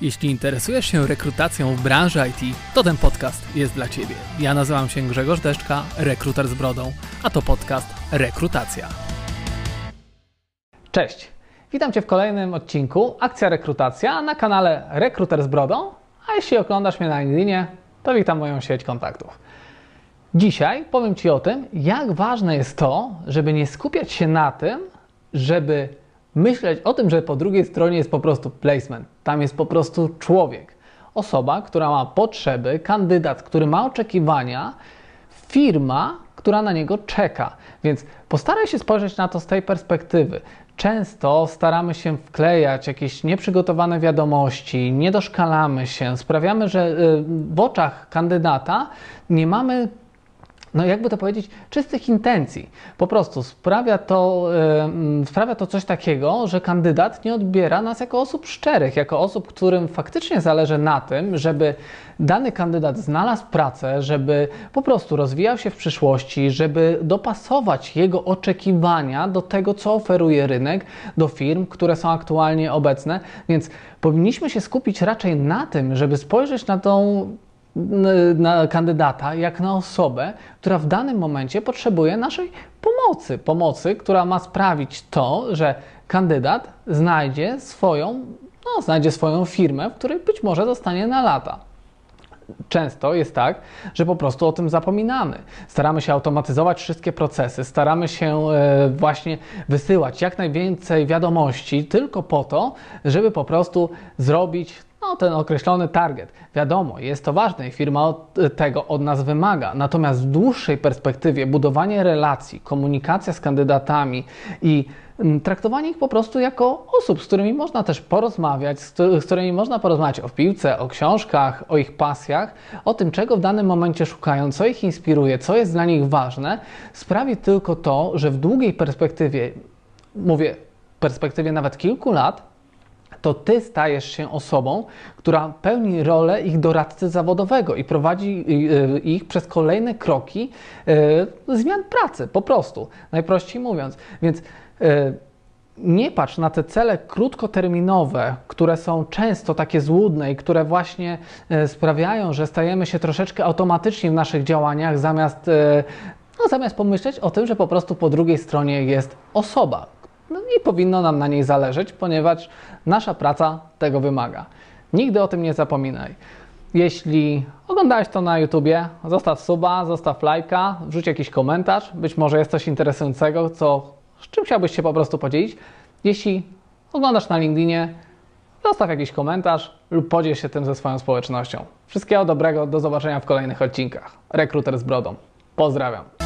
Jeśli interesujesz się rekrutacją w branży IT, to ten podcast jest dla Ciebie. Ja nazywam się Grzegorz Deszczka, rekruter z brodą, a to podcast Rekrutacja. Cześć, witam Cię w kolejnym odcinku Akcja Rekrutacja na kanale Rekruter z brodą, a jeśli oglądasz mnie na LinkedInie, to witam moją sieć kontaktów. Dzisiaj powiem Ci o tym, jak ważne jest to, żeby nie skupiać się na tym, żeby myśleć o tym, że po drugiej stronie jest po prostu placement. Tam jest po prostu człowiek. Osoba, która ma potrzeby, kandydat, który ma oczekiwania, firma, która na niego czeka. Więc postaraj się spojrzeć na to z tej perspektywy. Często staramy się wklejać jakieś nieprzygotowane wiadomości, nie doszkalamy się, sprawiamy, że y, w oczach kandydata nie mamy no jakby to powiedzieć, czystych intencji. Po prostu sprawia to, yy, sprawia to coś takiego, że kandydat nie odbiera nas jako osób szczerych, jako osób, którym faktycznie zależy na tym, żeby dany kandydat znalazł pracę, żeby po prostu rozwijał się w przyszłości, żeby dopasować jego oczekiwania do tego, co oferuje rynek, do firm, które są aktualnie obecne. Więc powinniśmy się skupić raczej na tym, żeby spojrzeć na tą na kandydata, jak na osobę, która w danym momencie potrzebuje naszej pomocy. Pomocy, która ma sprawić to, że kandydat znajdzie swoją, no, znajdzie swoją firmę, w której być może zostanie na lata. Często jest tak, że po prostu o tym zapominamy. Staramy się automatyzować wszystkie procesy, staramy się e, właśnie wysyłać jak najwięcej wiadomości tylko po to, żeby po prostu zrobić no, ten określony target. Wiadomo, jest to ważne i firma od tego od nas wymaga. Natomiast w dłuższej perspektywie budowanie relacji, komunikacja z kandydatami i traktowanie ich po prostu jako osób, z którymi można też porozmawiać, z którymi można porozmawiać o piłce, o książkach, o ich pasjach, o tym, czego w danym momencie szukają, co ich inspiruje, co jest dla nich ważne, sprawi tylko to, że w długiej perspektywie, mówię, perspektywie nawet kilku lat, to ty stajesz się osobą, która pełni rolę ich doradcy zawodowego i prowadzi y, ich przez kolejne kroki y, zmian pracy, po prostu, najprościej mówiąc. Więc y, nie patrz na te cele krótkoterminowe, które są często takie złudne i które właśnie sprawiają, że stajemy się troszeczkę automatyczni w naszych działaniach, zamiast, no, zamiast pomyśleć o tym, że po prostu po drugiej stronie jest osoba, no i powinno nam na niej zależeć, ponieważ nasza praca tego wymaga. Nigdy o tym nie zapominaj. Jeśli oglądałeś to na YouTubie, zostaw suba, zostaw lajka, wrzuć jakiś komentarz. Być może jest coś interesującego, co, z czym chciałbyś się po prostu podzielić. Jeśli oglądasz na LinkedInie, zostaw jakiś komentarz lub podziel się tym ze swoją społecznością. Wszystkiego dobrego, do zobaczenia w kolejnych odcinkach. Rekruter z brodą. Pozdrawiam.